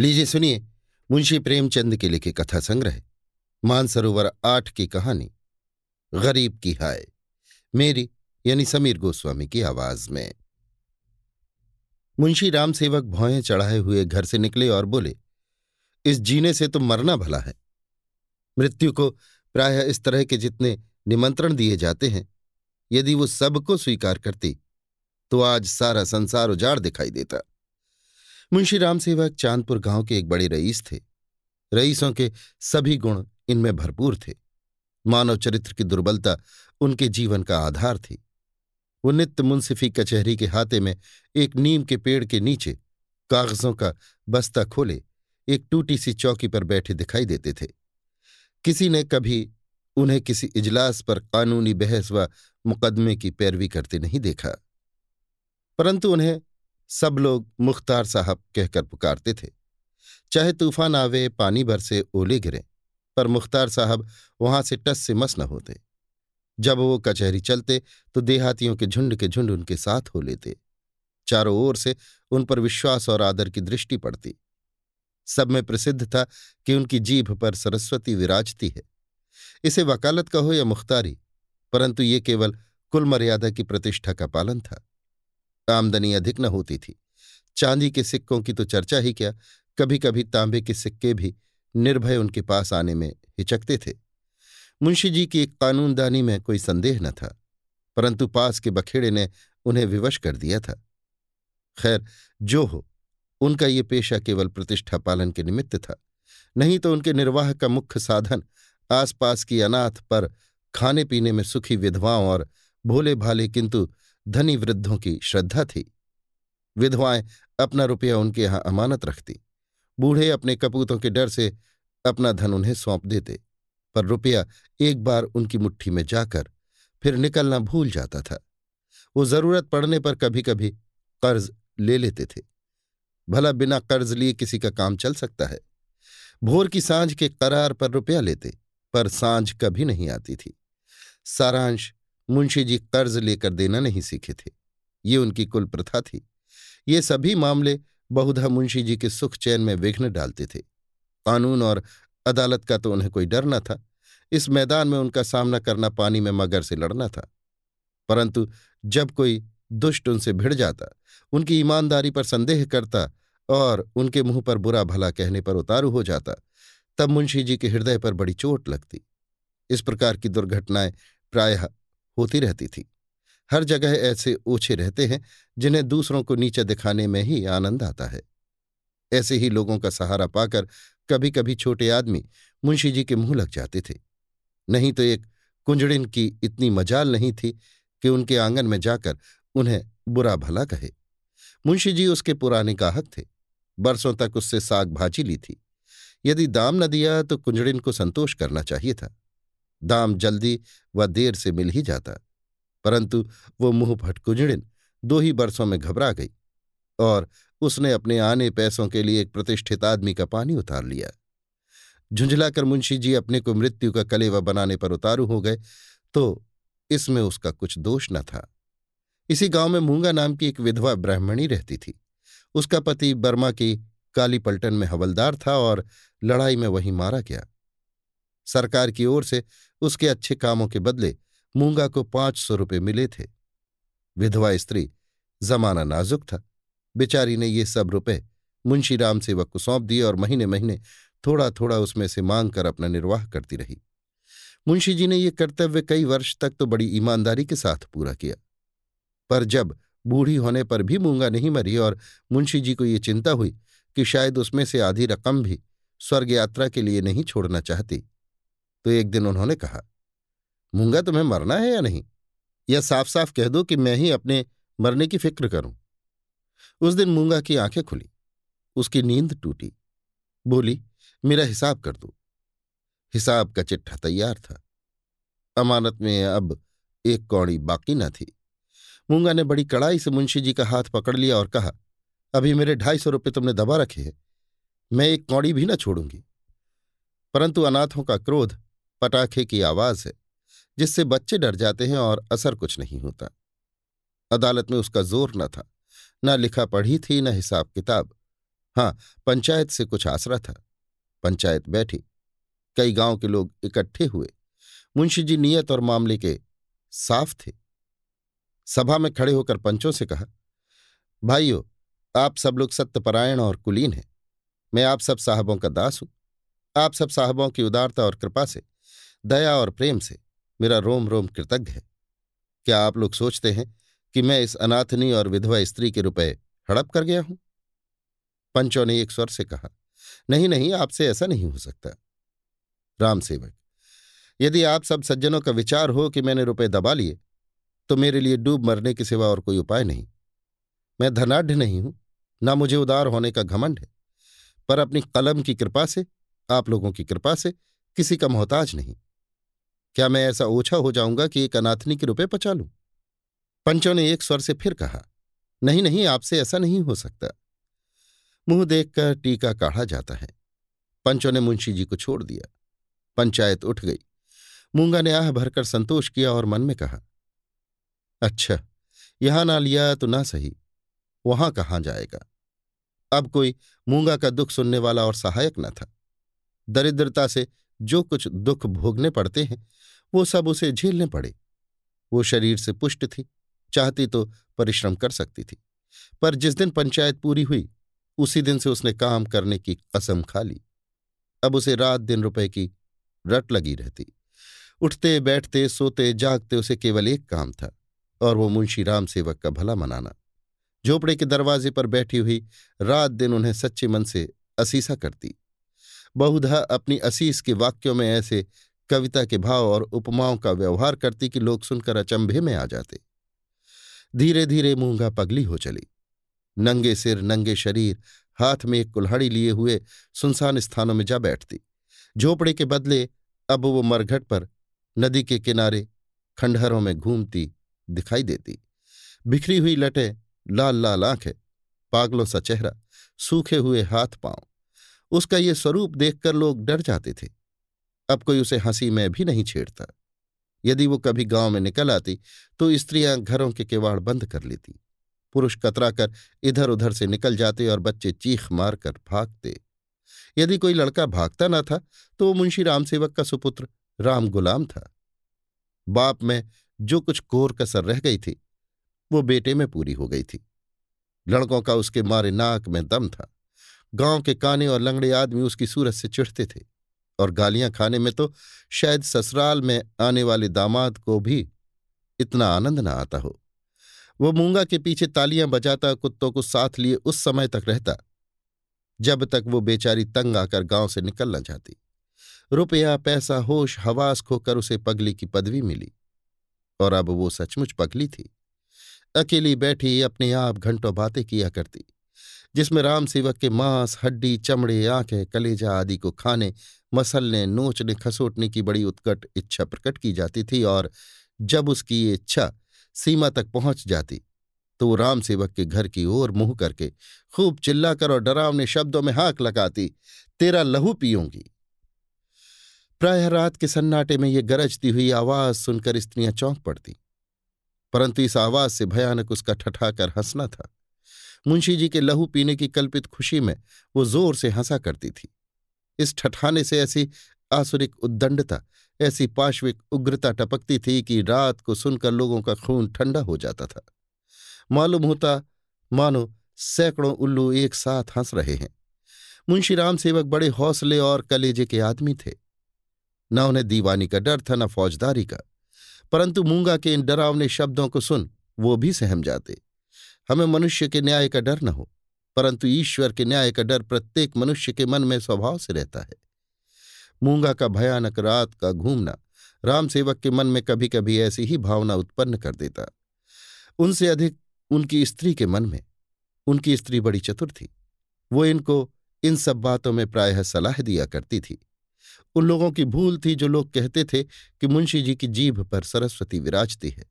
लीजिए, सुनिए। मुंशी प्रेमचंद के लिखे कथा संग्रह, मानसरोवर आठ की कहानी, गरीब की हाय, मेरी यानी समीर गोस्वामी की आवाज़ में। मुंशी राम सेवक भौएँ चढ़ाए हुए घर से निकले और बोले, इस जीने से तो मरना भला है। मृत्यु को प्राय इस तरह के जितने निमंत्रण दिए जाते हैं, यदि वो सबको स्वीकार करती तो आज सारा संसार उजाड़ दिखाई देता। मुंशी राम सेवक चांदपुर गाँव के एक बड़े रईस थे। रईसों के सभी गुण इनमें भरपूर थे। मानव चरित्र की दुर्बलता उनके जीवन का आधार थी। वो नित्य मुंसिफी कचहरी के हाथे में एक नीम के पेड़ के नीचे कागजों का बस्ता खोले एक टूटी सी चौकी पर बैठे दिखाई देते थे। किसी ने कभी उन्हें किसी इजलास पर कानूनी बहस व मुकदमे की पैरवी करते नहीं देखा। परंतु उन्हें सब लोग मुख्तार साहब कहकर पुकारते थे। चाहे तूफ़ान आवे, पानी भर से ओले गिरे, पर मुख्तार साहब वहाँ से टस से मस न होते। जब वो कचहरी चलते तो देहातियों के झुंड के झुंड उनके साथ हो लेते। चारों ओर से उन पर विश्वास और आदर की दृष्टि पड़ती। सब में प्रसिद्ध था कि उनकी जीभ पर सरस्वती विराजती है। इसे वकालत कहो या मुख्तारी, परंतु ये केवल कुल मर्यादा की प्रतिष्ठा का पालन था। आमदनी अधिक न होती थी। चांदी के सिक्कों की तो चर्चा ही क्या कभी कभी तांबे के सिक्के भी निर्भय उनके पास आने में हिचकते थे। मुंशी जी की एक कानूनदानी में कोई संदेह न था, परंतु पास के बखेड़े ने उन्हें विवश कर दिया था। खैर, जो हो, उनका ये पेशा केवल प्रतिष्ठा पालन के निमित्त था, नहीं तो उनके निर्वाह का मुख्य साधन आसपास की अनाथ पर खाने पीने में सुखी विधवाओं और भोले भाले किंतु धनी वृद्धों की श्रद्धा थी। विधवाएँ अपना रुपया उनके यहाँ अमानत रखती। बूढ़े अपने कपूतों के डर से अपना धन उन्हें सौंप देते, पर रुपया एक बार उनकी मुट्ठी में जाकर फिर निकलना भूल जाता था। वो ज़रूरत पड़ने पर कभी कभी कर्ज ले लेते थे। भला बिना कर्ज लिए किसी का काम चल सकता है। भोर की साँझ के करार पर रुपया लेते, पर साँझ कभी नहीं आती थी। सारांश मुंशी जी कर्ज लेकर देना नहीं सीखे थे। ये उनकी कुल प्रथा थी। ये सभी मामले बहुधा मुंशी जी के सुख चैन में विघ्न डालते थे। कानून और अदालत का तो उन्हें कोई डर न था। इस मैदान में उनका सामना करना पानी में मगर से लड़ना था। परंतु जब कोई दुष्ट उनसे भिड़ जाता, उनकी ईमानदारी पर संदेह करता और उनके मुँह पर बुरा भला कहने पर उतारू हो जाता, तब मुंशी जी के हृदय पर बड़ी चोट लगती। इस प्रकार की दुर्घटनाएँ प्रायः होती रहती थी। हर जगह ऐसे ओछे रहते हैं, जिन्हें दूसरों को नीचा दिखाने में ही आनंद आता है। ऐसे ही लोगों का सहारा पाकर कभी कभी छोटे आदमी मुंशी जी के मुँह लग जाते थे। नहीं तो एक कुंजड़िन की इतनी मजाल नहीं थी कि उनके आँगन में जाकर उन्हें बुरा भला कहे। मुंशी जी उसके पुराने गाहक थे। बरसों तक उससे साग भाजी ली थी। यदि दाम न दिया तो कुंजड़िन को संतोष करना चाहिए था। दाम जल्दी व देर से मिल ही जाता। परंतु वो मुँह फट कुंजड़िन दो ही बरसों में घबरा गई और उसने अपने आने पैसों के लिए एक प्रतिष्ठित आदमी का पानी उतार लिया। झुंझलाकर मुंशी जी अपने को मृत्यु का कलेवा बनाने पर उतारू हो गए तो इसमें उसका कुछ दोष न था। इसी गाँव में मूँगा नाम की एक विधवा ब्राह्मणी रहती थी। उसका पति बर्मा की काली पलटन में हवलदार था और लड़ाई में वहीं मारा गया। सरकार की ओर से उसके अच्छे कामों के बदले मूँगा को पाँच सौ रुपये मिले थे। विधवा स्त्री जमाना नाजुक था। बेचारी ने ये सब रुपए मुंशी राम सेवक को सौंप दिए और महीने महीने थोड़ा थोड़ा उसमें से मांग कर अपना निर्वाह करती रही। मुंशी जी ने ये कर्तव्य कई वर्ष तक तो बड़ी ईमानदारी के साथ पूरा किया। पर जब बूढ़ी होने पर भी मूँगा नहीं मरी और मुंशी जी को ये चिंता हुई कि शायद उसमें से आधी रकम भी स्वर्ग यात्रा के लिए नहीं छोड़ना चाहती तो एक दिन उन्होंने कहा, मूँगा तुम्हें मरना है या नहीं? या साफ़ साफ़ कह दो कि मैं ही अपने मरने की फ़िक्र करूँ? उस दिन मूँगा की आँखें खुली, उसकी नींद टूटी। बोली, मेरा हिसाब कर दो। हिसाब का चिट्ठा तैयार था। अमानत में अब एक कौड़ी बाकी न थी। मूँगा ने बड़ी कड़ाई से मुंशी जी का हाथ पकड़ लिया और कहा, अभी मेरे ढाई सौ रुपये तुमने दबा रखे हैं। मैं एक कौड़ी भी न छोड़ूँगी। परंतु अनाथों का क्रोध पटाखे की आवाज़ है, जिससे बच्चे डर जाते हैं और असर कुछ नहीं होता। अदालत में उसका ज़ोर न था, न लिखा पढ़ी थी, न हिसाब किताब। हाँ पंचायत से कुछ आसरा था। पंचायत बैठी। कई गाँव के लोग इकट्ठे हुए। मुंशी जी नियत और मामले के साफ़ थे। सभा में खड़े होकर पंचों से कहा, भाइयों, आप सब लोग सत्यपरायण और कुलीन हैं। मैं आप सब साहबों का दास हूँ। आप सब साहबों की उदारता और कृपा से दया और प्रेम से मेरा रोम रोम कृतज्ञ है। क्या आप लोग सोचते हैं कि मैं इस अनाथनी और विधवा स्त्री के रुपए हड़प कर गया हूँ? पंचों ने एक स्वर से कहा, नहीं नहीं, आपसे ऐसा नहीं हो सकता। राम सेवक, यदि आप सब सज्जनों का विचार हो कि मैंने रुपए दबा लिए तो मेरे लिए डूब मरने के सिवा और कोई उपाय नहीं। मैं धनाढ़ नहीं हूँ, ना मुझे उदार होने का घमंड है, पर अपनी कलम की कृपा से, आप लोगों की कृपा से किसी का मोहताज नहीं। क्या मैं ऐसा ओछा हो जाऊँगा कि एक अनाथनी के रुपए पचा लूँ? पंचों ने एक स्वर से फिर कहा, नहीं नहीं, आपसे ऐसा नहीं हो सकता। मुँह देखकर टीका काढ़ा जाता है। पंचों ने मुंशी जी को छोड़ दिया। पंचायत उठ गई। मूँगा ने आह भरकर संतोष किया और मन में कहा अच्छा यहाँ ना लिया तो ना सही। वहाँ कहाँ जाएगा? अब कोई मूँगा का दुख सुनने वाला और सहायक न था। दरिद्रता से जो कुछ दुख भोगने पड़ते हैं, वो सब उसे झेलने पड़े। वो शरीर से पुष्ट थी, चाहती तो परिश्रम कर सकती थी। पर जिस दिन पंचायत पूरी हुई, उसी दिन से उसने काम करने की कसम खा ली। अब उसे रात दिन रुपए की रट लगी रहती। उठते, बैठते, सोते, जागते उसे केवल एक काम था, और वो मुंशी राम सेवक का भला मनाना। झोपड़े के दरवाजे पर बैठी हुई, रात दिन उन्हें सच्चे मन से असीसा करती। बहुधा अपनी असीस के वाक्यों में ऐसे कविता के भाव और उपमाओं का व्यवहार करती कि लोग सुनकर अचंभे में आ जाते। धीरे धीरे मूँगा पगली हो चली। नंगे सिर, नंगे शरीर, हाथ में एक कुल्हाड़ी लिए हुए सुनसान स्थानों में जा बैठती। झोपड़े के बदले अब वो मरघट पर नदी के किनारे खंडहरों में घूमती दिखाई देती। बिखरी हुई लटें लाल लाल आँखें, पागलों सा चेहरा, सूखे हुए हाथ पाँव उसका ये स्वरूप देखकर लोग डर जाते थे। अब कोई उसे हँसी में भी नहीं छेड़ता। यदि वो कभी गाँव में निकल आती तो स्त्रियाँ घरों के किवाड़ बंद कर लेती। पुरुष कतरा कर इधर उधर से निकल जाते और बच्चे चीख मारकर भागते। यदि कोई लड़का भागता न था तो वो मुंशी रामसेवक का सुपुत्र राम गुलाम था। बाप में जो कुछ कोर कसर रह गई थी, वो बेटे में पूरी हो गई थी। लड़कों का उसके मारे नाक में दम था। गाँव के काने और लंगड़े आदमी उसकी सूरत से चिढ़ते थे और गालियाँ खाने में तो शायद ससुराल में आने वाले दामाद को भी इतना आनंद न आता हो। वो मूँगा के पीछे तालियाँ बजाता, कुत्तों को साथ लिए उस समय तक रहता, जब तक वो बेचारी तंग आकर गाँव से निकल न जाती। रुपया, पैसा, होश, हवास खोकर उसे पगली की पदवी मिली और अब वो सचमुच पगली थी। अकेली बैठी अपने आप घंटों बातें किया करती। जिसमें राम सेवक के मांस, हड्डी, चमड़े, आँखें, कलेजा आदि को खाने, मसलने, नोचने, खसोटने की बड़ी उत्कट इच्छा प्रकट की जाती थी और जब उसकी ये इच्छा सीमा तक पहुँच जाती तो वो राम सेवक के घर की ओर मुँह करके खूब चिल्लाकर और डरावने शब्दों में हाक लगाती, तेरा लहू पीऊँगी प्रायः रात के सन्नाटे में ये गरजती हुई आवाज़ सुनकर स्त्रियाँ चौंक पड़ती, परंतु इस आवाज़ से भयानक उसका ठठाकर हंसना था। मुंशी जी के लहू पीने की कल्पित खुशी में वो ज़ोर से हंसा करती थी। इस ठठाने से ऐसी आसुरिक उद्दंडता, ऐसी पाश्विक उग्रता टपकती थी कि रात को सुनकर लोगों का खून ठंडा हो जाता था। मालूम होता, मानो सैकड़ों उल्लू एक साथ हंस रहे हैं। मुंशी राम सेवक बड़े हौसले और कलेजे के आदमी थे। न उन्हें दीवानी का डर था, न फौजदारी का। परंतु मूँगा के इन डरावने शब्दों को सुन वो भी सहम जाते। हमें मनुष्य के न्याय का डर न हो, परंतु ईश्वर के न्याय का डर प्रत्येक मनुष्य के मन में स्वभाव से रहता है। मूँगा का भयानक रात का घूमना राम सेवक के मन में कभी कभी ऐसी ही भावना उत्पन्न कर देता। उनसे अधिक उनकी स्त्री के मन में, उनकी स्त्री बड़ी चतुर थी। वो इनको इन सब बातों में प्रायः सलाह दिया करती थी। उन लोगों की भूल थी जो लोग कहते थे कि मुंशी जी की जीभ पर सरस्वती विराजती है।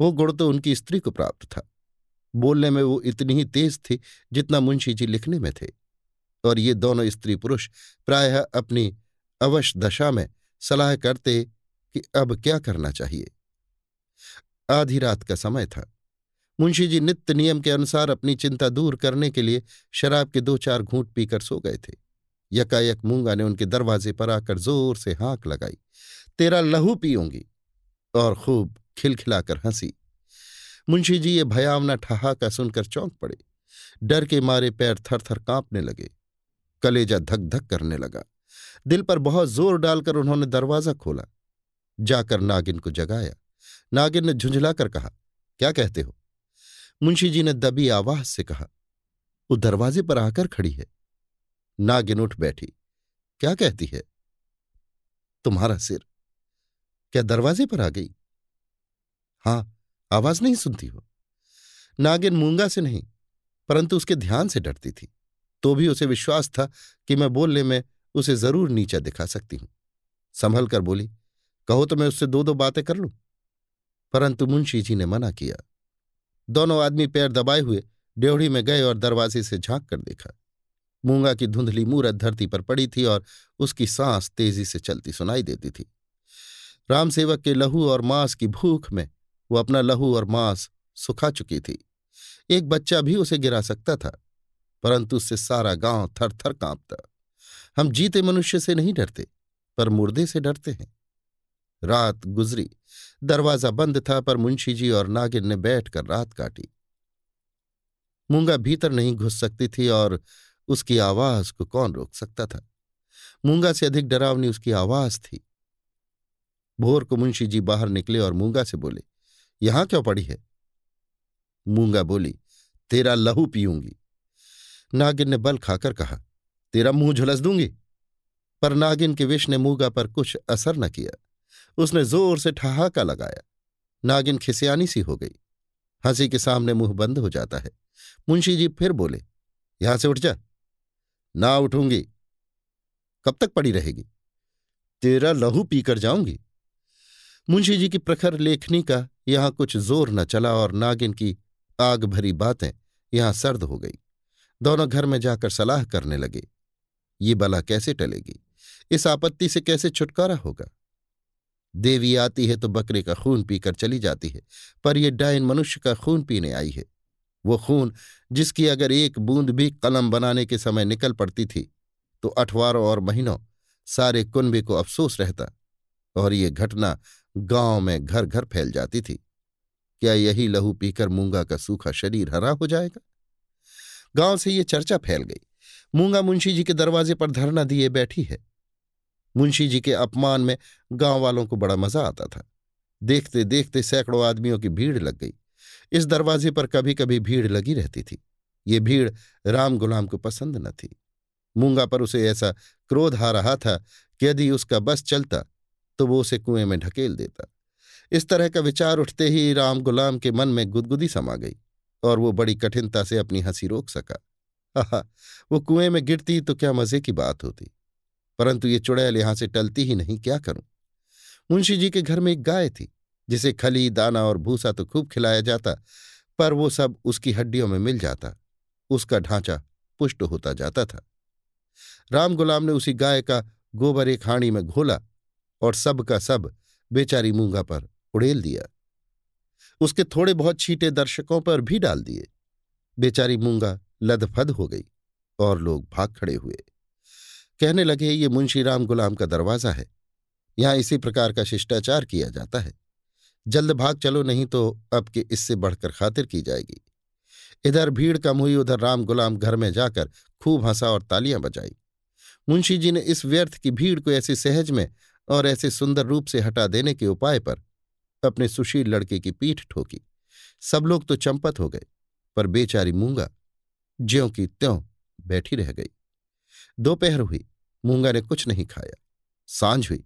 वो गुण तो उनकी स्त्री को प्राप्त था। बोलने में वो इतनी ही तेज थी जितना मुंशी जी लिखने में थे। और ये दोनों स्त्री पुरुष प्रायः अपनी अवश दशा में सलाह करते कि अब क्या करना चाहिए। आधी रात का समय था। मुंशी जी नित्य नियम के अनुसार अपनी चिंता दूर करने के लिए शराब के दो चार घूंट पीकर सो गए थे। यकायक मूँगा ने उनके दरवाजे पर आकर ज़ोर से हाँक लगाई, तेरा लहू पीऊँगी और खूब खिलखिलाकर हँसी। मुंशी जी ये भयावना ठहाका सुनकर चौंक पड़े। डर के मारे पैर थर थर कांपने लगे। कलेजा धक धक करने लगा। दिल पर बहुत ज़ोर डालकर उन्होंने दरवाज़ा खोला। जाकर नागिन को जगाया। नागिन ने झुंझलाकर कहा, क्या कहते हो? मुंशी जी ने दबी आवाज़ से कहा, वो दरवाजे पर आकर खड़ी है। नागिन उठ बैठी, क्या कहती है? तुम्हारा सिर। क्या दरवाजे पर आ गई? हाँ आवाज़ नहीं सुनती हो नागिन मूँगा से नहीं, परंतु उसके ध्यान से डरती थी। तो भी उसे विश्वास था कि मैं बोलने में उसे ज़रूर नीचा दिखा सकती हूँ। संभल कर बोली, कहो तो मैं उससे दो दो बातें कर लूँ? परंतु मुंशी जी ने मना किया। दोनों आदमी पैर दबाए हुए ड्योढ़ी में गए और दरवाजे से झाँक कर देखा। मूँगा की धुंधली मूरत धरती पर पड़ी थी और उसकी सांस तेज़ी से चलती सुनाई देती थी। रामसेवक के लहू और मांस की भूख में वो अपना लहू और मांस सुखा चुकी थी। एक बच्चा भी उसे गिरा सकता था, परंतु उससे सारा गाँव थर थर कांपता। हम जीते मनुष्य से नहीं डरते, पर मुर्दे से डरते हैं। रात गुजरी, दरवाज़ा बंद था, पर मुंशी जी और नागिन ने बैठकर रात काटी। मूँगा भीतर नहीं घुस सकती थी और उसकी आवाज़ को कौन रोक सकता था? मूँगा से अधिक डरावनी उसकी आवाज़ थी। भोर को मुंशी जी बाहर निकले और मूँगा से बोले यहाँ क्यों पड़ी है? मूँगा बोली, तेरा लहू पीऊँगी। नागिन ने बल खाकर कहा, तेरा मुँह झुलस दूँगी? पर नागिन के विष ने मूँगा पर कुछ असर न किया। उसने ज़ोर से ठहाका लगाया। नागिन खिसियानी सी हो गई। हँसी के सामने मुँह बंद हो जाता है। मुंशी जी फिर बोले, यहाँ से उठ जा। ना उठूँगी। कब तक पड़ी रहेगी? तेरा लहू पीकर जाऊँगी। मुंशी जी की प्रखर लेखनी का यहाँ कुछ ज़ोर न चला और नागिन की आग भरी बातें यहाँ सर्द हो गई। दोनों घर में जाकर सलाह करने लगे, ये बला कैसे टलेगी? इस आपत्ति से कैसे छुटकारा होगा? देवी आती है तो बकरे का खून पीकर चली जाती है, पर यह डायन मनुष्य का खून पीने आई है। वो खून, जिसकी अगर एक बूंद भी कलम बनाने के समय निकल पड़ती थी तो अठवारों और महीनों सारे कुंबे को अफसोस रहता, और ये घटना गाँव में घर घर फैल जाती थी। क्या यही लहू पीकर मूँगा का सूखा शरीर हरा हो जाएगा? गाँव से ये चर्चा फैल गई। मूँगा मुंशी जी के दरवाजे पर धरना दिए बैठी है। मुंशी जी के अपमान में गाँव वालों को बड़ा मज़ा आता था। देखते देखते सैकड़ों आदमियों की भीड़ लग गई। इस दरवाजे पर कभी कभी भीड़ लगी रहती थी। ये भीड़ राम गुलाम को पसंद न थी। मूँगा पर उसे ऐसा क्रोध आ रहा था कि यदि उसका बस चलता तो वो उसे कुएँ में ढकेल देता। इस तरह का विचार उठते ही राम गुलाम के मन में गुदगुदी समा गई और वो बड़ी कठिनता से अपनी हँसी रोक सका। वो कुएँ में गिरती तो क्या मज़े की बात होती। परंतु ये चुड़ैल यहाँ से टलती ही नहीं, क्या करूँ? मुंशी जी के घर में एक गाय थी, जिसे खली, दाना और भूसा तो खूब खिलाया जाता, पर वो सब उसकी हड्डियों में मिल जाता। उसका ढांचा पुष्ट होता जाता था। राम गुलाम ने उसी गाय का गोबर एक हाणी में घोला और सब का सब बेचारी मूँगा पर उड़ेल दिया। उसके थोड़े बहुत छीटे दर्शकों पर भी डाल दिए। बेचारी मूँगा लदफद हो गई और लोग भाग खड़े हुए। कहने लगे, ये मुंशी राम गुलाम का दरवाज़ा है। यहाँ इसी प्रकार का शिष्टाचार किया जाता है। जल्द भाग चलो, नहीं तो अब के इससे बढ़कर खातिर की जाएगी। इधर भीड़ कम हुई, उधर राम गुलाम घर में जाकर खूब हंसा और तालियाँ बजाई। मुंशी जी ने इस व्यर्थ की भीड़ को ऐसी सहज में और ऐसे सुंदर रूप से हटा देने के उपाय पर अपने सुशील लड़के की पीठ ठोकी। सब लोग तो चंपत हो गए, पर बेचारी मूँगा ज्यों की त्यों बैठी रह गई। दोपहर हुई, मूँगा ने कुछ नहीं खाया। साँझ हुई,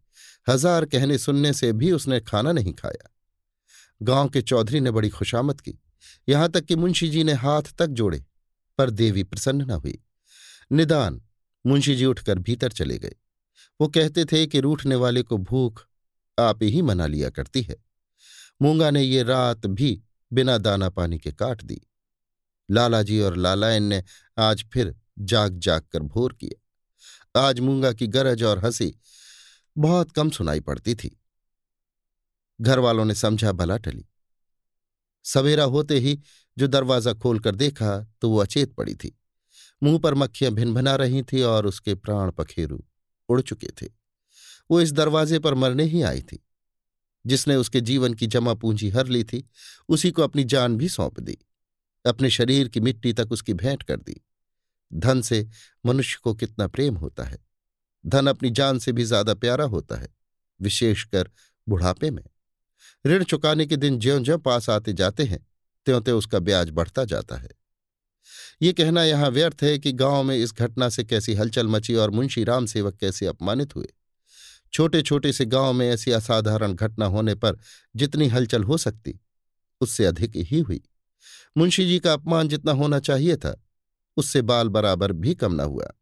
हज़ार कहने सुनने से भी उसने खाना नहीं खाया। गाँव के चौधरी ने बड़ी खुशामद की। यहाँ तक कि मुंशी जी ने हाथ तक जोड़े, पर देवी प्रसन्न न हुई। निदान, मुंशी जी उठकर भीतर चले गए। वो कहते थे कि रूठने वाले को भूख आप ही मना लिया करती है। मूँगा ने ये रात भी बिना दाना पानी के काट दी। लालाजी और लालायन ने आज फिर जाग जाग कर भोर किया आज मूँगा की गरज और हँसी बहुत कम सुनाई पड़ती थी। घर वालों ने समझा भला टली। सवेरा होते ही जो दरवाज़ा खोलकर देखा तो वो अचेत पड़ी थी। मुँह पर मक्खियाँ भिनभिना रही थी और उसके प्राण पखेरु उड़ चुके थे। वो इस दरवाजे पर मरने ही आई थी। जिसने उसके जीवन की जमा पूंजी हर ली थी, उसी को अपनी जान भी सौंप दी। अपने शरीर की मिट्टी तक उसकी भेंट कर दी। धन से मनुष्य को कितना प्रेम होता है। धन अपनी जान से भी ज़्यादा प्यारा होता है, विशेषकर बुढ़ापे में। ऋण चुकाने के दिन ज्यो ज्यो पास आते जाते हैं त्यों त्यों उसका ब्याज बढ़ता जाता है। ये कहना यहाँ व्यर्थ है कि गाँव में इस घटना से कैसी हलचल मची और मुंशी राम सेवक कैसे अपमानित हुए। छोटे छोटे से गाँव में ऐसी असाधारण घटना होने पर जितनी हलचल हो सकती, उससे अधिक ही हुई। मुंशी जी का अपमान जितना होना चाहिए था, उससे बाल बराबर भी कम न हुआ।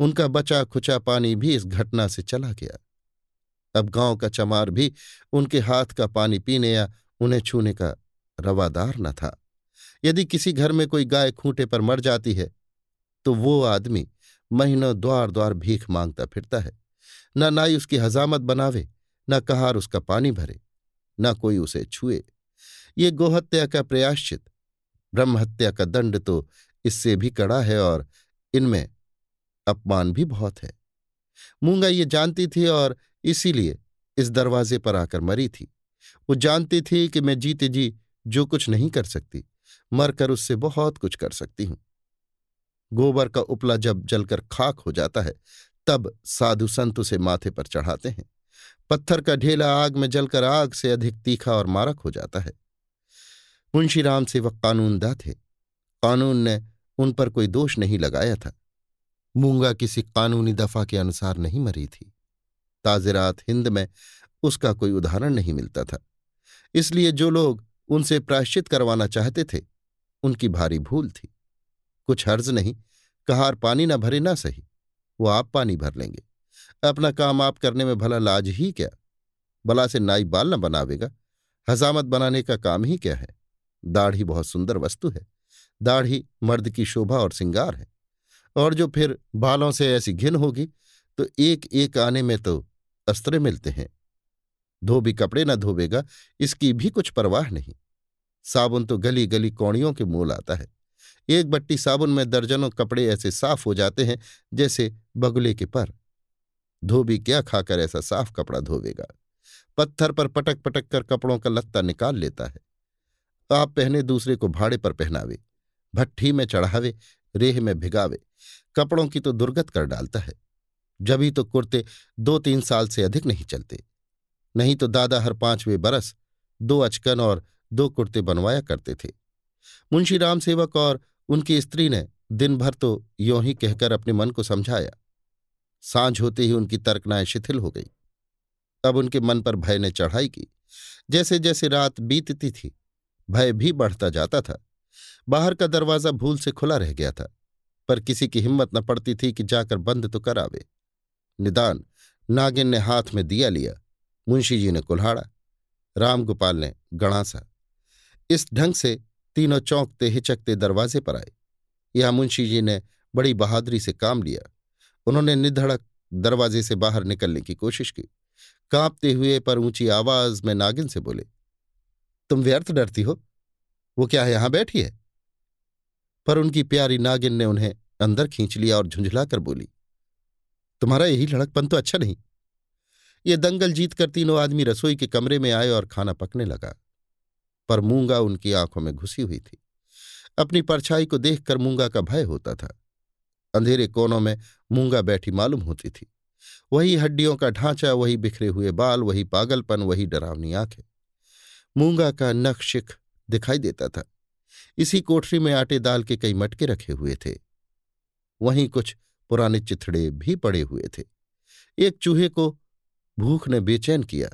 उनका बचा खुचा पानी भी इस घटना से चला गया। अब गाँव का चमार भी उनके हाथ का पानी पीने या उन्हें छूने का रवादार न था। यदि किसी घर में कोई गाय खूंटे पर मर जाती है तो वो आदमी महीनों द्वार द्वार भीख माँगता फिरता है। न नाई उसकी हजामत बनावे, न कहार उसका पानी भरे, न कोई उसे छुए। ये गोहत्या का प्रयाश्चित ब्रह्महत्या का दंड तो इससे भी कड़ा है और इनमें अपमान भी बहुत है। मूँगा ये जानती थी और इसीलिए इस दरवाजे पर आकर मरी थी। वो जानती थी कि मैं जीते जी जो कुछ नहीं कर सकती। मरकर उससे बहुत कुछ कर सकती हूँ। गोबर का उपला जब जलकर खाक हो जाता है, तब साधु संत उसे माथे पर चढ़ाते हैं। पत्थर का ढेला आग में जलकर आग से अधिक तीखा और मारक हो जाता है। मुंशीराम से वह कानूनदा थे। कानून ने उन पर कोई दोष नहीं लगाया था। मूँगा किसी कानूनी दफ़ा के अनुसार नहीं मरी थी। ताजिरात हिंद में उसका कोई उदाहरण नहीं मिलता था। इसलिए जो लोग उनसे प्रायश्चित करवाना चाहते थे उनकी भारी भूल थी। कुछ हर्ज नहीं, कहार पानी न भरे ना सही, वो आप पानी भर लेंगे। अपना काम आप करने में भला लाज ही क्या? बला से नाई बाल न बनावेगा। हजामत बनाने का काम ही क्या है? दाढ़ी बहुत सुंदर वस्तु है। दाढ़ी मर्द की शोभा और सिंगार है। और जो फिर बालों से ऐसी घिन होगी तो एक एक आने में तो अस्त्र मिलते हैं। धोबी कपड़े न धोबेगा इसकी भी कुछ परवाह नहीं। साबुन तो गली गली कौड़ियों के मोल आता है। एक बट्टी साबुन में दर्जनों कपड़े ऐसे साफ़ हो जाते हैं, जैसे बगुले के पर। धोबी क्या खाकर ऐसा साफ़ कपड़ा धोवेगा? पत्थर पर पटक पटक कर कपड़ों का लत्ता निकाल लेता है। आप पहने दूसरे को भाड़े पर पहनावे, भट्ठी में चढ़ावे, रेह में भिगावे, कपड़ों की तो दुर्गत कर डालता है। जभी तो कुर्ते दो तीन साल से अधिक नहीं चलते। नहीं तो दादा हर पाँचवें बरस दो अचकन और दो कुर्ते बनवाया करते थे। मुंशी राम सेवक और उनकी स्त्री ने दिन भर तो यों ही कहकर अपने मन को समझाया। साँझ होते ही उनकी तर्कनाएँ शिथिल हो गई। अब उनके मन पर भय ने चढ़ाई की। जैसे जैसे रात बीतती थी, भय भी बढ़ता जाता था। बाहर का दरवाज़ा भूल से खुला रह गया था, पर किसी की हिम्मत न पड़ती थी कि जाकर बंद तो करावे। निदान, नागिन ने हाथ में दिया लिया। मुंशी जी ने कुल्हाड़ा। रामगोपाल ने गणासा। इस ढंग से तीनों चौंकते हिचकते दरवाजे पर आए। यहाँ मुंशी जी ने बड़ी बहादुरी से काम लिया। उन्होंने निधड़क दरवाजे से बाहर निकलने की कोशिश की। कांपते हुए पर ऊँची आवाज़ में नागिन से बोले, तुम व्यर्थ डरती हो? वो क्या यहाँ बैठी है? पर उनकी प्यारी नागिन ने उन्हें अंदर खींच लिया और झुंझलाकर बोली, तुम्हारा यही लड़कपन तो अच्छा नहीं। ये दंगल जीतकर तीनों आदमी रसोई के कमरे में आए और खाना पकने लगा। पर मूँगा उनकी आँखों में घुसी हुई थी। अपनी परछाई को देखकर मूँगा का भय होता था। अंधेरे कोनों में मूँगा बैठी मालूम होती थी। वही हड्डियों का ढांचा, वही बिखरे हुए बाल, वही पागलपन, वही डरावनी आँखें। मूँगा का नख शिख दिखाई देता था। इसी कोठरी में आटे दाल के कई मटके रखे हुए थे। वहीं कुछ पुराने चिथड़े भी पड़े हुए थे। एक चूहे को भूख ने बेचैन किया।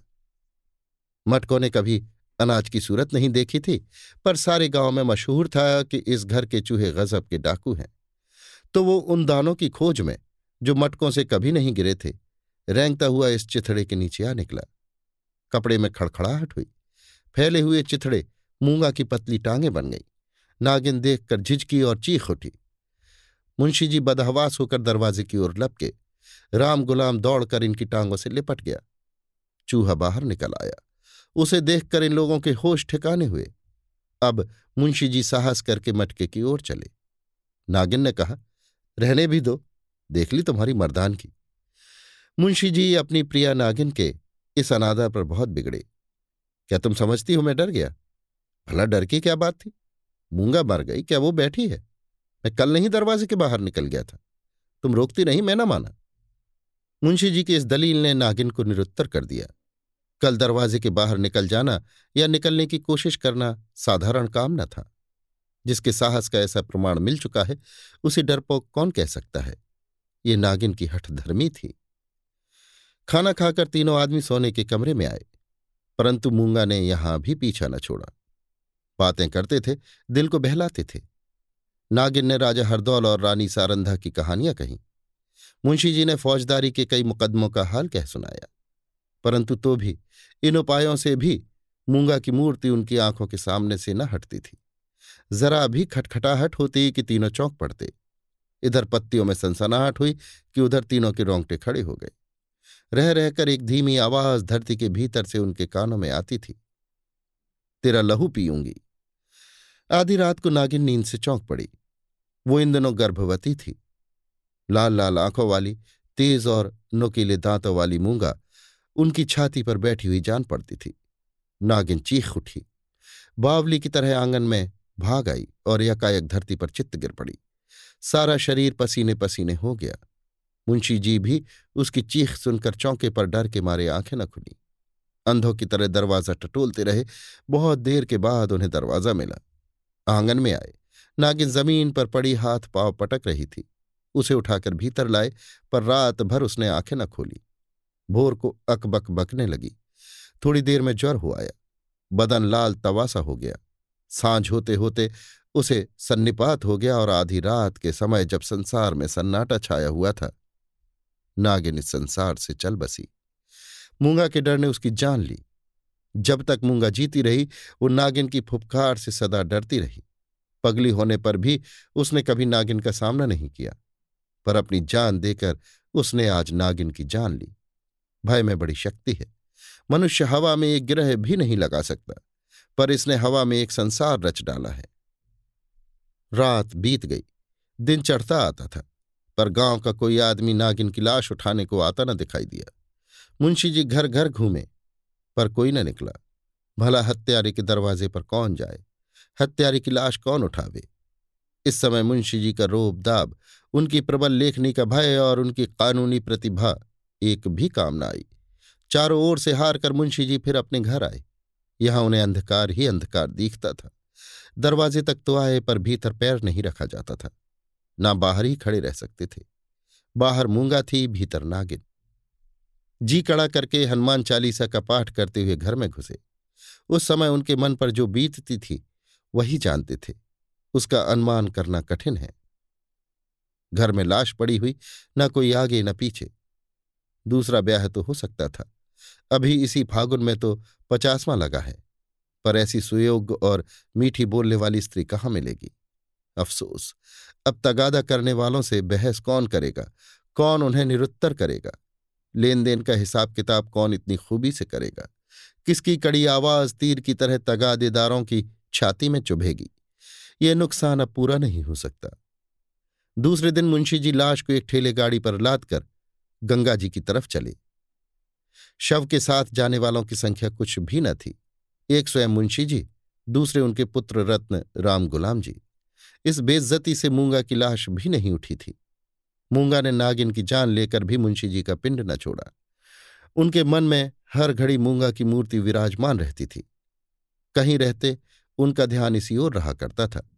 मटकों ने कभी अनाज की सूरत नहीं देखी थी, पर सारे गाँव में मशहूर था कि इस घर के चूहे गजब के डाकू हैं। तो वो उन दानों की खोज में, जो मटकों से कभी नहीं गिरे थे, रेंगता हुआ इस चिथड़े के नीचे आ निकला। कपड़े में खड़खड़ाहट हुई। फैले हुए चिथड़े मूँगा की पतली टांगे बन गई। नागिन देखकर झिझकी और चीख उठी। मुंशी जी बदहवास होकर दरवाजे की ओर लपके, राम गुलाम दौड़कर इनकी टांगों से लिपट गया। चूहा बाहर निकल आया। उसे देखकर इन लोगों के होश ठिकाने हुए। अब मुंशी जी साहस करके मटके की ओर चले। नागिन ने कहा, रहने भी दो, देख ली तुम्हारी मर्दान की। मुंशी जी अपनी प्रिया नागिन के इस अनादर पर बहुत बिगड़े। क्या तुम समझती हो मैं डर गया? भला डर की क्या बात थी? मूँगा मर गई, क्या वो बैठी है? मैं कल नहीं दरवाजे के बाहर निकल गया था। तुम रोकती नहीं मैं ना माना। मुंशी जी की इस दलील ने नागिन को निरुत्तर कर दिया। कल दरवाजे के बाहर निकल जाना या निकलने की कोशिश करना साधारण काम न था। जिसके साहस का ऐसा प्रमाण मिल चुका है, उसे डरपोक कौन कह सकता है? ये नागिन की हठधर्मी थी। खाना खाकर तीनों आदमी सोने के कमरे में आए, परंतु मूँगा ने यहाँ भी पीछा न छोड़ा। बातें करते थे, दिल को बहलाते थे। नागिन ने राजा हरदौल और रानी सारंधा की कहानियाँ कहीं। मुंशी जी ने फौजदारी के कई मुकदमों का हाल कह सुनाया। परंतु तो भी, इन उपायों से भी मूँगा की मूर्ति उनकी आँखों के सामने से न हटती थी। जरा भी खटखटाहट होती कि तीनों चौंक पड़ते। इधर पत्तियों में सनसनाहट हुई कि उधर तीनों के रोंगटे खड़े हो गए रह रहकर एक धीमी आवाज़ धरती के भीतर से उनके कानों में आती थी। तेरा लहू पीऊँगी। आधी रात को नागिन नींद से चौंक पड़ी। वो इन दिनों गर्भवती थी। लाल लाल आँखों वाली, तेज और नुकीले दांतों वाली मूँगा उनकी छाती पर बैठी हुई जान पड़ती थी। नागिन चीख उठी। बावली की तरह आँगन में भाग आई और यकायक धरती पर चित्त गिर पड़ी। सारा शरीर पसीने पसीने हो गया। मुंशी जी भी उसकी चीख सुनकर चौंके पर डर के मारे आँखें न खुली। अंधों की तरह दरवाज़ा टटोलते रहे। बहुत देर के बाद उन्हें दरवाज़ा मिला। आँगन में आए। नागिन ज़मीन पर पड़ी हाथ पाँव पटक रही थी। उसे उठाकर भीतर लाए, पर रात भर उसने आँखें न खोली। भोर को अकबक बकने लगी। थोड़ी देर में ज्वर हो आया। बदन लाल तवासा हो गया। साँझ होते होते उसे सन्निपात हो गया और आधी रात के समय जब संसार में सन्नाटा छाया हुआ था, नागिन इस संसार से चल बसी। मूँगा के डर ने उसकी जान ली। जब तक मूँगा जीती रही, वो नागिन की फुफकार से सदा डरती रही। पगली होने पर भी उसने कभी नागिन का सामना नहीं किया, पर अपनी जान देकर उसने आज नागिन की जान ली। भय में बड़ी शक्ति है। मनुष्य हवा में एक ग्रह भी नहीं लगा सकता, पर इसने हवा में एक संसार रच डाला है। रात बीत गई, दिन चढ़ता आता था, पर गाँव का कोई आदमी नागिन की लाश उठाने को आता न दिखाई दिया। मुंशी जी घर घर घूमे, पर कोई न निकला। भला हत्यारे के दरवाजे पर कौन जाए? हत्यारे की लाश कौन उठावे? इस समय मुंशी जी का रोब दाब उनकी प्रबल लेखनी का भय और उनकी कानूनी प्रतिभा एक भी काम न आई। चारों ओर से हार कर मुंशी जी फिर अपने घर आए। यहाँ उन्हें अंधकार ही अंधकार दिखता था। दरवाजे तक तो आए पर भीतर पैर नहीं रखा जाता था। ना बाहर ही खड़े रह सकते थे। बाहर मूँगा थी, भीतर नागिन। जी कड़ा करके हनुमान चालीसा का पाठ करते हुए घर में घुसे। उस समय उनके मन पर जो बीतती थी, वही जानते थे। उसका अनुमान करना कठिन है। घर में लाश पड़ी हुई, न कोई आगे, न पीछे। दूसरा ब्याह तो हो सकता था। अभी इसी फागुन में तो पचासवां लगा है, पर ऐसी सुयोग और मीठी बोलने वाली स्त्री कहाँ मिलेगी? अफसोस, अब तगादा करने वालों से बहस कौन करेगा? कौन उन्हें निरुत्तर करेगा? लेन देन का हिसाब किताब कौन इतनी खूबी से करेगा? किसकी कड़ी आवाज़ तीर की तरह तगादेदारों की छाती में चुभेगी? ये नुकसान अब पूरा नहीं हो सकता। दूसरे दिन मुंशी जी लाश को एक ठेले गाड़ी पर लाद कर गंगा जी की तरफ़ चले। शव के साथ जाने वालों की संख्या कुछ भी न थी। एक स्वयं मुंशी जी, दूसरे उनके पुत्र रत्न राम गुलाम जी। इस बेज्जती से मूँगा की लाश भी नहीं उठी थी। मूँगा ने नागिन की जान लेकर भी मुंशी जी का पिंड न छोड़ा। उनके मन में हर घड़ी मूँगा की मूर्ति विराजमान रहती थी। कहीं रहते उनका ध्यान इसी ओर रहा करता था।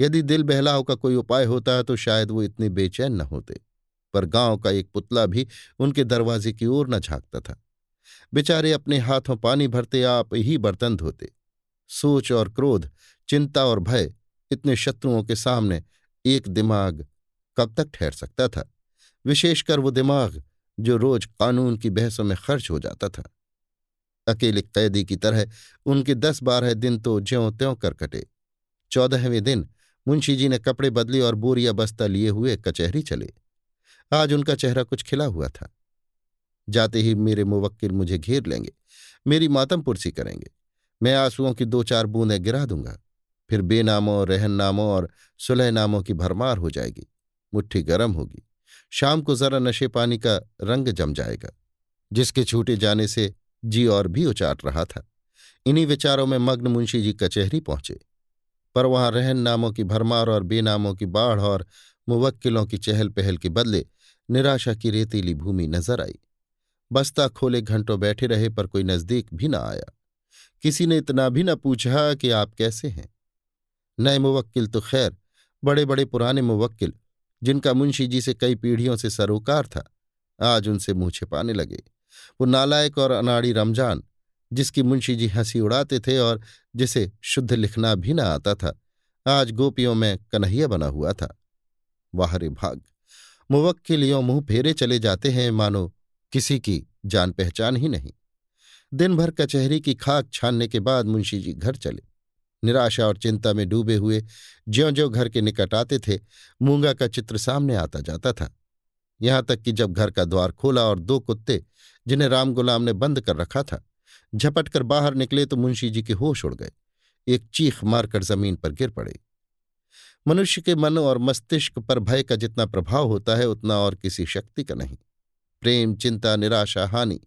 यदि दिल बहलाव का कोई उपाय होता तो शायद वो इतने बेचैन न होते। पर गाँव का एक पुतला भी उनके दरवाजे की ओर न झांकता था। बेचारे अपने हाथों पानी भरते आप ही बर्तन धोते। सोच और क्रोध, चिंता और भय इतने शत्रुओं के सामने एक दिमाग कब तक ठहर सकता था? विशेषकर वो दिमाग जो रोज कानून की बहसों में खर्च हो जाता था। अकेले कैदी की तरह उनके दस बारह दिन तो ज्यों त्यों कर कटे। चौदहवें दिन मुंशी जी ने कपड़े बदले और बोरिया बस्ता लिए हुए कचहरी चले। आज उनका चेहरा कुछ खिला हुआ था। जाते ही मेरे मुवक्किल मुझे घेर लेंगे। मेरी मातम पुरसी करेंगे। मैं आंसुओं की दो चार बूंदें गिरा दूँगा। फिर बेनामों रहन नामों और सुलह नामों की भरमार हो जाएगी। मुट्ठी गर्म होगी। शाम को जरा नशे पानी का रंग जम जाएगा, जिसके छूटे जाने से जी और भी उचाट रहा था। इन्हीं विचारों में मग्न मुंशी जी कचहरी पहुँचे। पर वहाँ रहन नामों की भरमार और बेनामों की बाढ़ और मुवक्किलों की चहल पहल के बदले निराशा की रेतीली भूमि नज़र आई। बस्ता खोले घंटों बैठे रहे पर कोई नज़दीक भी न आया। किसी ने इतना भी न पूछा कि आप कैसे हैं। नए मुवक्किल तो खैर बड़े बड़े पुराने मुवक्किल, जिनका मुंशी जी से कई पीढ़ियों से सरोकार था, आज उनसे मुँह छिपाने लगे। वो नालायक और अनाड़ी रमज़ान, जिसकी मुंशी जी हँसी उड़ाते थे और जिसे शुद्ध लिखना भी न आता था, आज गोपियों में कन्हैया बना हुआ था। वाहरे भाग! मुवक्किल यों मुँह फेरे चले जाते हैं, मानो किसी की जान पहचान ही नहीं। दिन भर कचहरी की खाक छानने के बाद मुंशी जी घर चले। निराशा और चिंता में डूबे हुए ज्यो ज्यो घर के निकट आते थे, मूँगा का चित्र सामने आता जाता था। यहाँ तक कि जब घर का द्वार खोला और दो कुत्ते, जिन्हें राम गुलाम ने बंद कर रखा था झपट कर बाहर निकले तो मुंशी जी के होश उड़ गए। एक चीख मारकर ज़मीन पर गिर पड़े। मनुष्य के मन और मस्तिष्क पर भय का जितना प्रभाव होता है, उतना और किसी शक्ति का नहीं। प्रेम, चिंता, निराशा, हानि,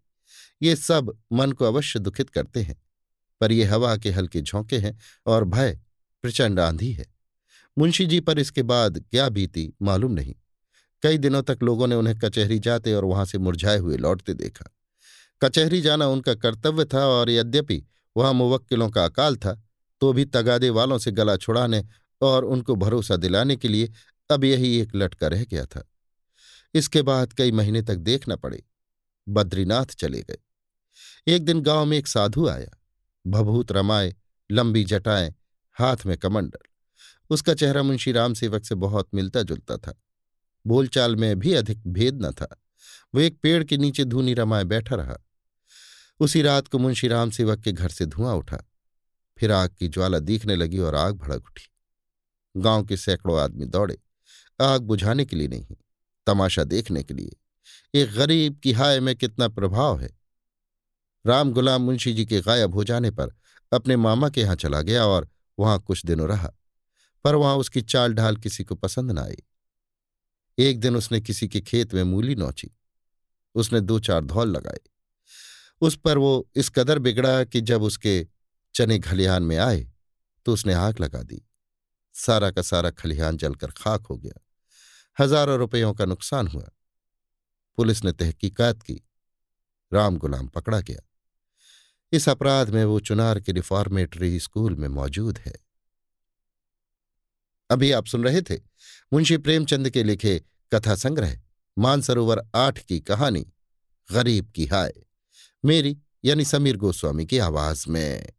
ये सब मन को अवश्य दुखित करते हैं। पर ये हवा के हल्के झोंके हैं और भय प्रचंड आंधी है। मुंशी जी पर इसके बाद क्या बीती मालूम नहीं। कई दिनों तक लोगों ने उन्हें कचहरी जाते और वहाँ से मुरझाए हुए लौटते देखा। कचहरी जाना उनका कर्तव्य था और यद्यपि वहाँ मुवक्किलों का अकाल था तो भी तगादे वालों से गला छुड़ाने और उनको भरोसा दिलाने के लिए अब यही एक लटका रह गया था। इसके बाद कई महीने तक देखना पड़े। बद्रीनाथ चले गए। एक दिन गाँव में एक साधु आया। भभूत रमाए, लंबी जटाएँ, हाथ में कमंडल। उसका चेहरा मुंशी राम सेवक से बहुत मिलता जुलता था। बोलचाल में भी अधिक भेद न था। वो एक पेड़ के नीचे धूनी रमाए बैठा रहा। उसी रात को मुंशी राम सेवक के घर से धुआँ उठा। फिर आग की ज्वाला दिखने लगी और आग भड़क उठी। गाँव के सैकड़ों आदमी दौड़े। आग बुझाने के लिए नहीं, तमाशा देखने के लिए। एक गरीब की हाय में कितना प्रभाव है। राम गुलाम मुंशी जी के गायब हो जाने पर अपने मामा के यहाँ चला गया और वहाँ कुछ दिनों रहा, पर वहाँ उसकी चाल ढाल किसी को पसंद न आई। एक दिन उसने किसी के खेत में मूली नोची। उसने दो चार धौल लगाए। उस पर वो इस कदर बिगड़ा कि जब उसके चने खलिहान में आए तो उसने आग लगा दी। सारा का सारा खलिहान जलकर खाक हो गया। हज़ारों रुपयों का नुकसान हुआ। पुलिस ने तहकीकात की। राम गुलाम पकड़ा गया। इस अपराध में वो चुनार के रिफॉर्मेटरी स्कूल में मौजूद है। अभी आप सुन रहे थे मुंशी प्रेमचंद के लिखे कथा संग्रह, मानसरोवर आठ की कहानी, गरीब की हाय। मेरी यानी समीर गोस्वामी की आवाज़ में।